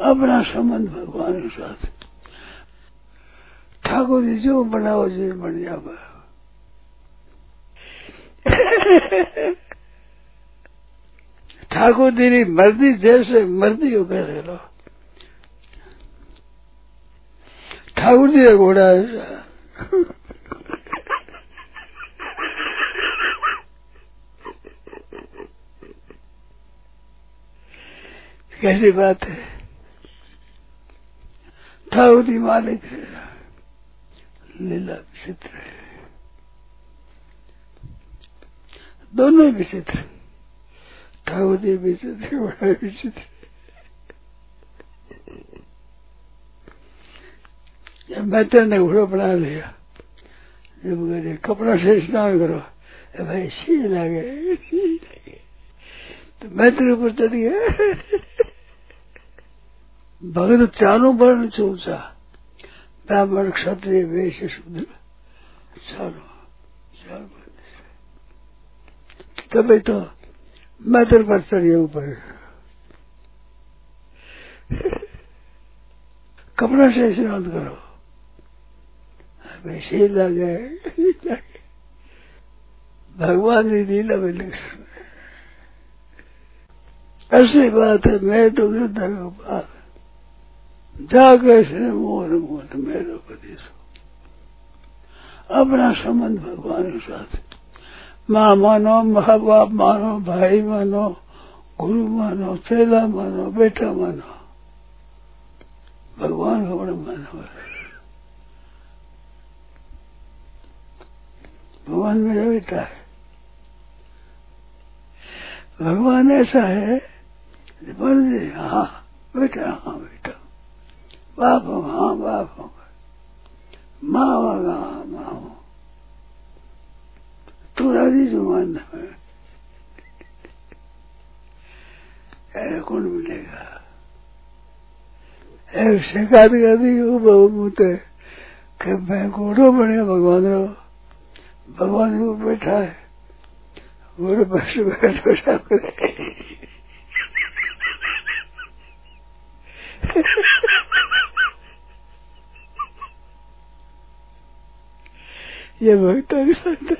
अपना संबंध भगवान के साथ। ठाकुर जी, जो बनाओ, जी बन जाओ। ठाकुर जी की मर्ज़ी, जैसे मर्ज़ी हो कैसे लो ठाकुर जी का घोड़ा ऐसा कैसी बात है? जी मालिक लीला विचित्र दोनों विचित्र ठाकुर विचित्र बड़ा विचित्र जब ने घोड़ा बना लिया, जब कहते, कपड़ा से स्नान करो। भाई सी लगे तो मैं ऊपर चढ़ गया भगत चारों वर्ण से ऊँचा ब्राह्मण क्षत्रिय वैश्य शूद्र। चारों चारों तभी तो मैं तेरे पर चढ़िए ऊपर। कपड़ा से स्नान करो। वैसे लगे भगवान की लीला में लिख ऐसी बात है, मैं तो वृद्ध जाके मोर मोट मेरो उपदेश अपना संबंध भगवान के साथ। माँ मानो माँ बाप मानो, भाई मानो, गुरु मानो, चेला मानो, बेटा मानो। भगवान का बड़ा भगवान मेरा बेटा है। भगवान ऐसा है हाँ बेटा हाँ बेटा। बाप, हो हाँ बाप। हो माँ होगा हाँ माँ। हो तू राज़ी जो मान कौन मिलेगा? एक शिकायत कर दी वो बहु मुते कि मैं घोड़ो बने भगवान रो भगवान को बैठा है। घोड़े बस बैठ बैठा करे ये भक्तों की संत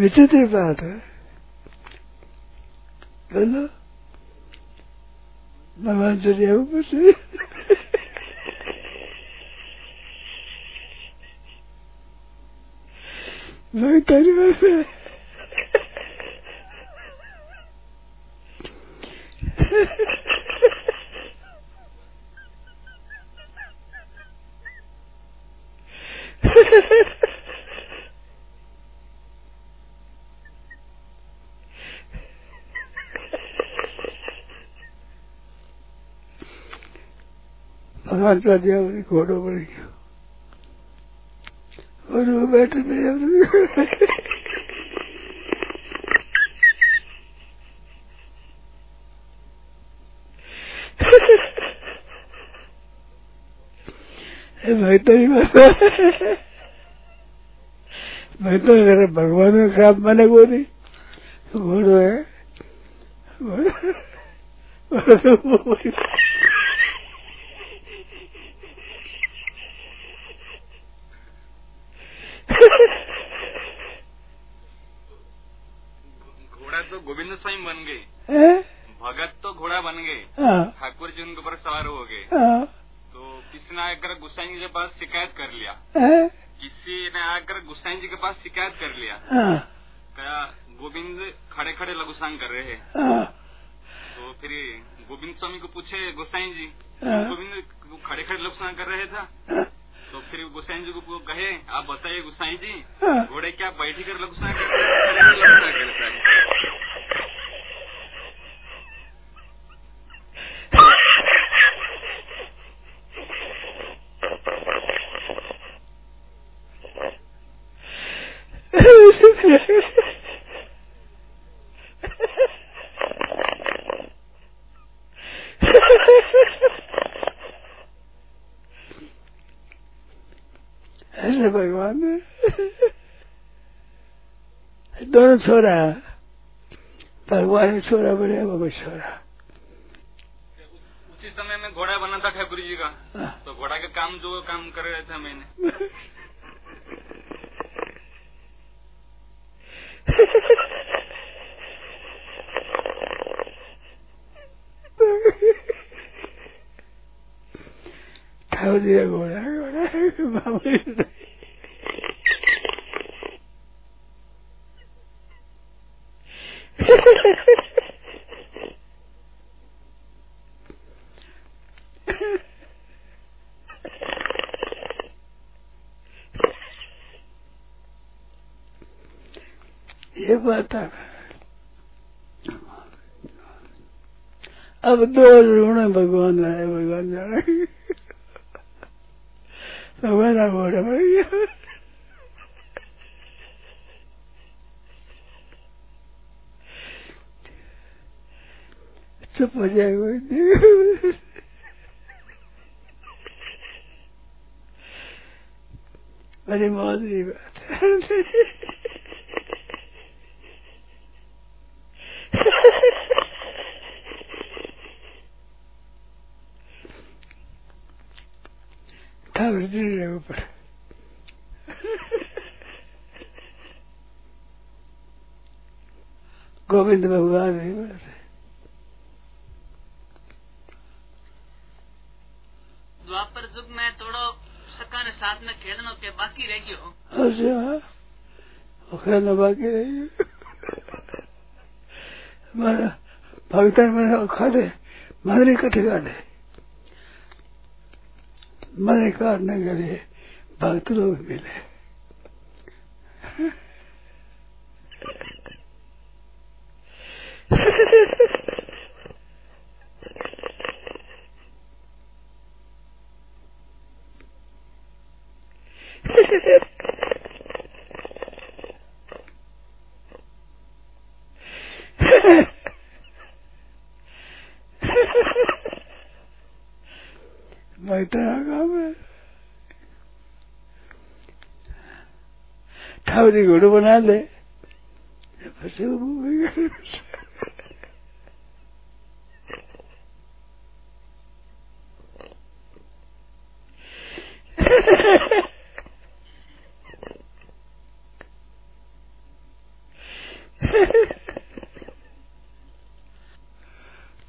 विचित्र बात है बोलो भगवान चलिए ऊपर से वही तेरी बात है भगवान दिया घोड़ो बन गया और वो बैठे मेरे भाई तो ही मैं तो अगर भगवान का खराब माने को नहीं। घोड़ो है। तो गोविंद स्वामी बन गए। भगत तो घोड़ा बन गए। ठाकुर जी उनके ऊपर सवार हो गए। तो किसी ने आकर गुस्साई जी के पास शिकायत कर लिया। किसी ने आकर गुस्साई जी के पास शिकायत कर लिया। क्या गोविंद खड़े खड़े लघुसांग कर रहे हैं। तो फिर गोविंद स्वामी को पूछे गोसाई जी गोविंद खड़े खड़े लघुसांग कर रहे था? तो फिर गोसाई जी को कहे आप बताइए गोसाई जी घोड़े क्या बैठी कर लघुसांग करते हैं खड़े खड़े लघुसांग करता है? दोनों छोरा भगवान छोरा बने वो छोरा उसी समय में घोड़ा बना था ठाकुर जी का। हाँ। तो घोड़ा के काम जो काम कर रहे थे मैंने। ठाकुर जी का घोड़ा घोड़ा ये बात है। अब दो ऋण भगवान आए, भगवान जाने भगवान बोल भैया। चुप हो जाएगा बड़ी मौज की बात है। ठाकुर ऊपर गोविंद भगवान ही बात है द्वापर युग में थोड़ो सका ने साथ में खेलनो के बाकी रह गयो। अच्छा खेलना बाकी रह गयो। मारा भगतन में खाते मादरी कटे काटे मरे काटने के लिए भक्त लोग मिले। बैठा ठावरी घोड़ो बना ले।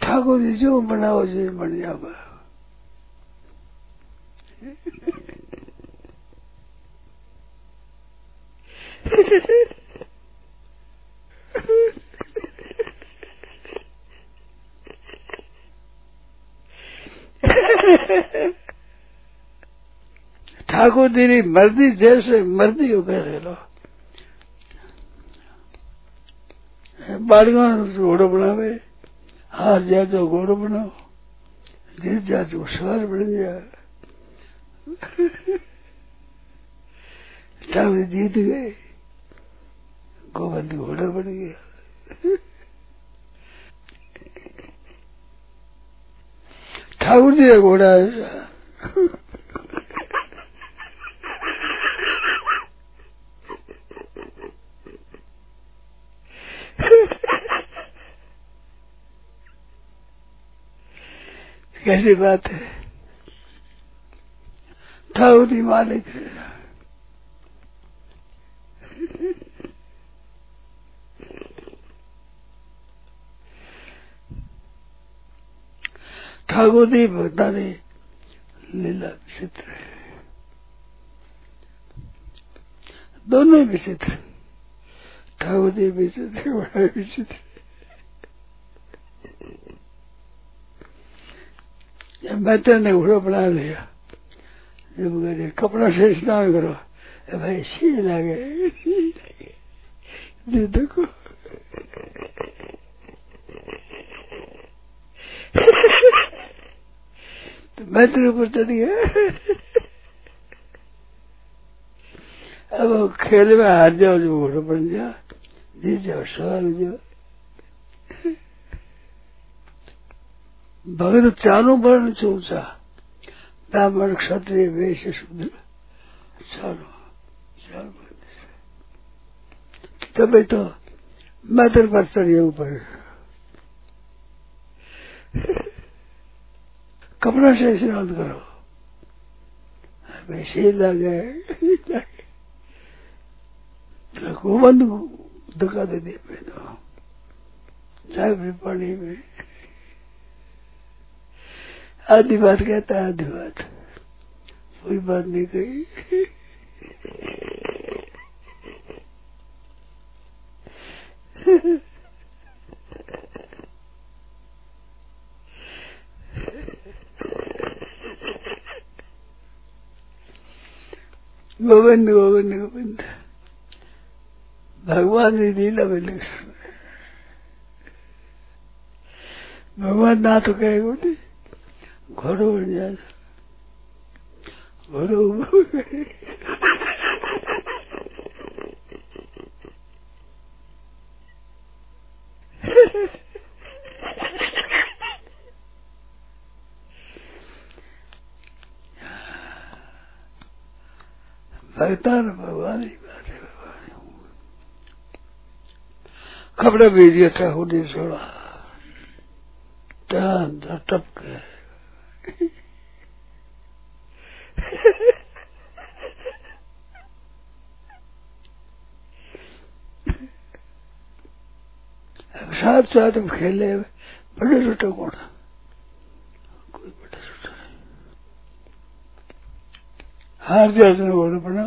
ठाकुर जी जो बनाओ जी बन जाओ। ठाकुर तेरी मर्ज़ी जैसे मर्ज़ी हो कह लो। बाड़ियों घोड़ो बनावे हार जा तो घोड़ो बनाओ जीत जा तो सवार बन जा ठाकुर जीत गए गोबंद घोड़ा बन गया। ठाकुर जी का घोड़ा है कैसी बात है ही मालिक है। ठाकुर जी भक्ता ने लीला विचित्र दोनों विचित्र ठाकुर विचित्र बड़ा विचित्र मैं तेने घोड़ा बना लिया। जब करे कपड़ा से स्नान करो। भाई सी लगे। देखो। तो मैं तेरे ऊपर चढ़ गया। अब खेल में हार जाओ, जो घोड़ा बन जा। जीत जाओ, सवाल जाओ भगत चारों वर्ण से ऊँचा ब्राह्मण क्षत्रिय वैश्य शूद्र, चारों चारों तभी तो मैं तेरे पर चढ़िए ऊपर। कपड़ा से स्नान करो। वैसे लगे बंद धक्का दे चाय भी पानी में। आधी बात कहता है, आधी बात। कोई बात नहीं कही। गोविंद गोविंद गोविंद। भगवान ने लीला में लक्ष्मण भगवान ना तो कहेगा नहीं घोड़ो बन जाए घोड़ो भगतान भगवान ही बात है भगवान कपड़ा भेज दिया था होने छोड़ा टप के साथ साथ में खेले बड़े छोटे कौन कोई बड़ा छोटा हार जाते बना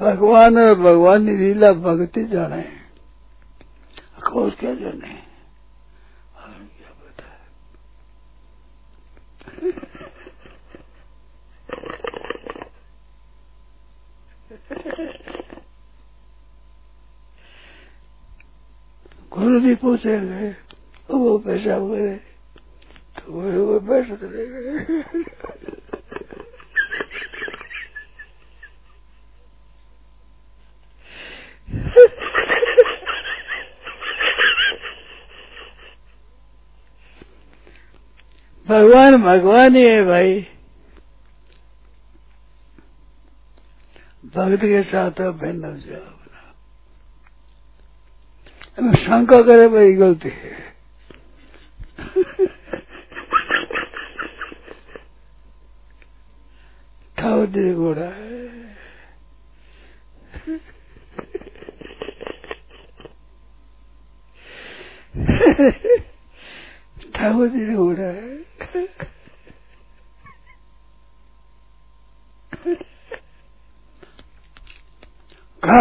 भगवान और भगवान की लीला भक्ति जाने खोज क्या जाने और क्या पता गुरु जी पूछे गए, वो पैसा वगैरह तो वो पैसा तो ले गए। भगवान भगवान ही है भाई। भक्त के साथ भिन्न जाओ। शंका करे भाई, गलती है। ठाव दे घोड़ा ठाकुर जी हो रहा है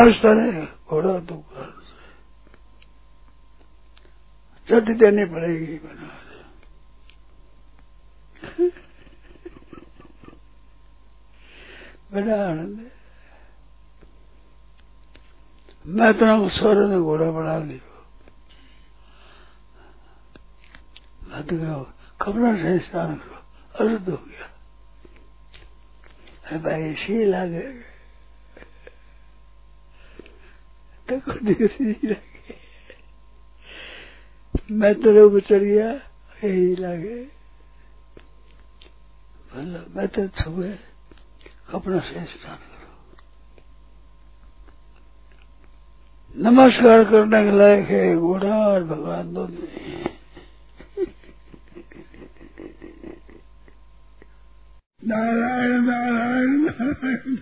घास तले घोड़ा तो चट देनी पड़ेगी। बना बड़ा आनंद मैं तो स्वर ने घोड़ा बना लिया। मत गयो कपड़ा से स्नान करो अर्ध हो गया। भाई सी तो लगे मैं तेरे ऊपर चढ़ गया, यही लगे। मैं तो छुए, अपना से स्नान करो नमस्कार करने के लायक है घोड़ा और भगवान दोनों नारायण नारायण नारायण।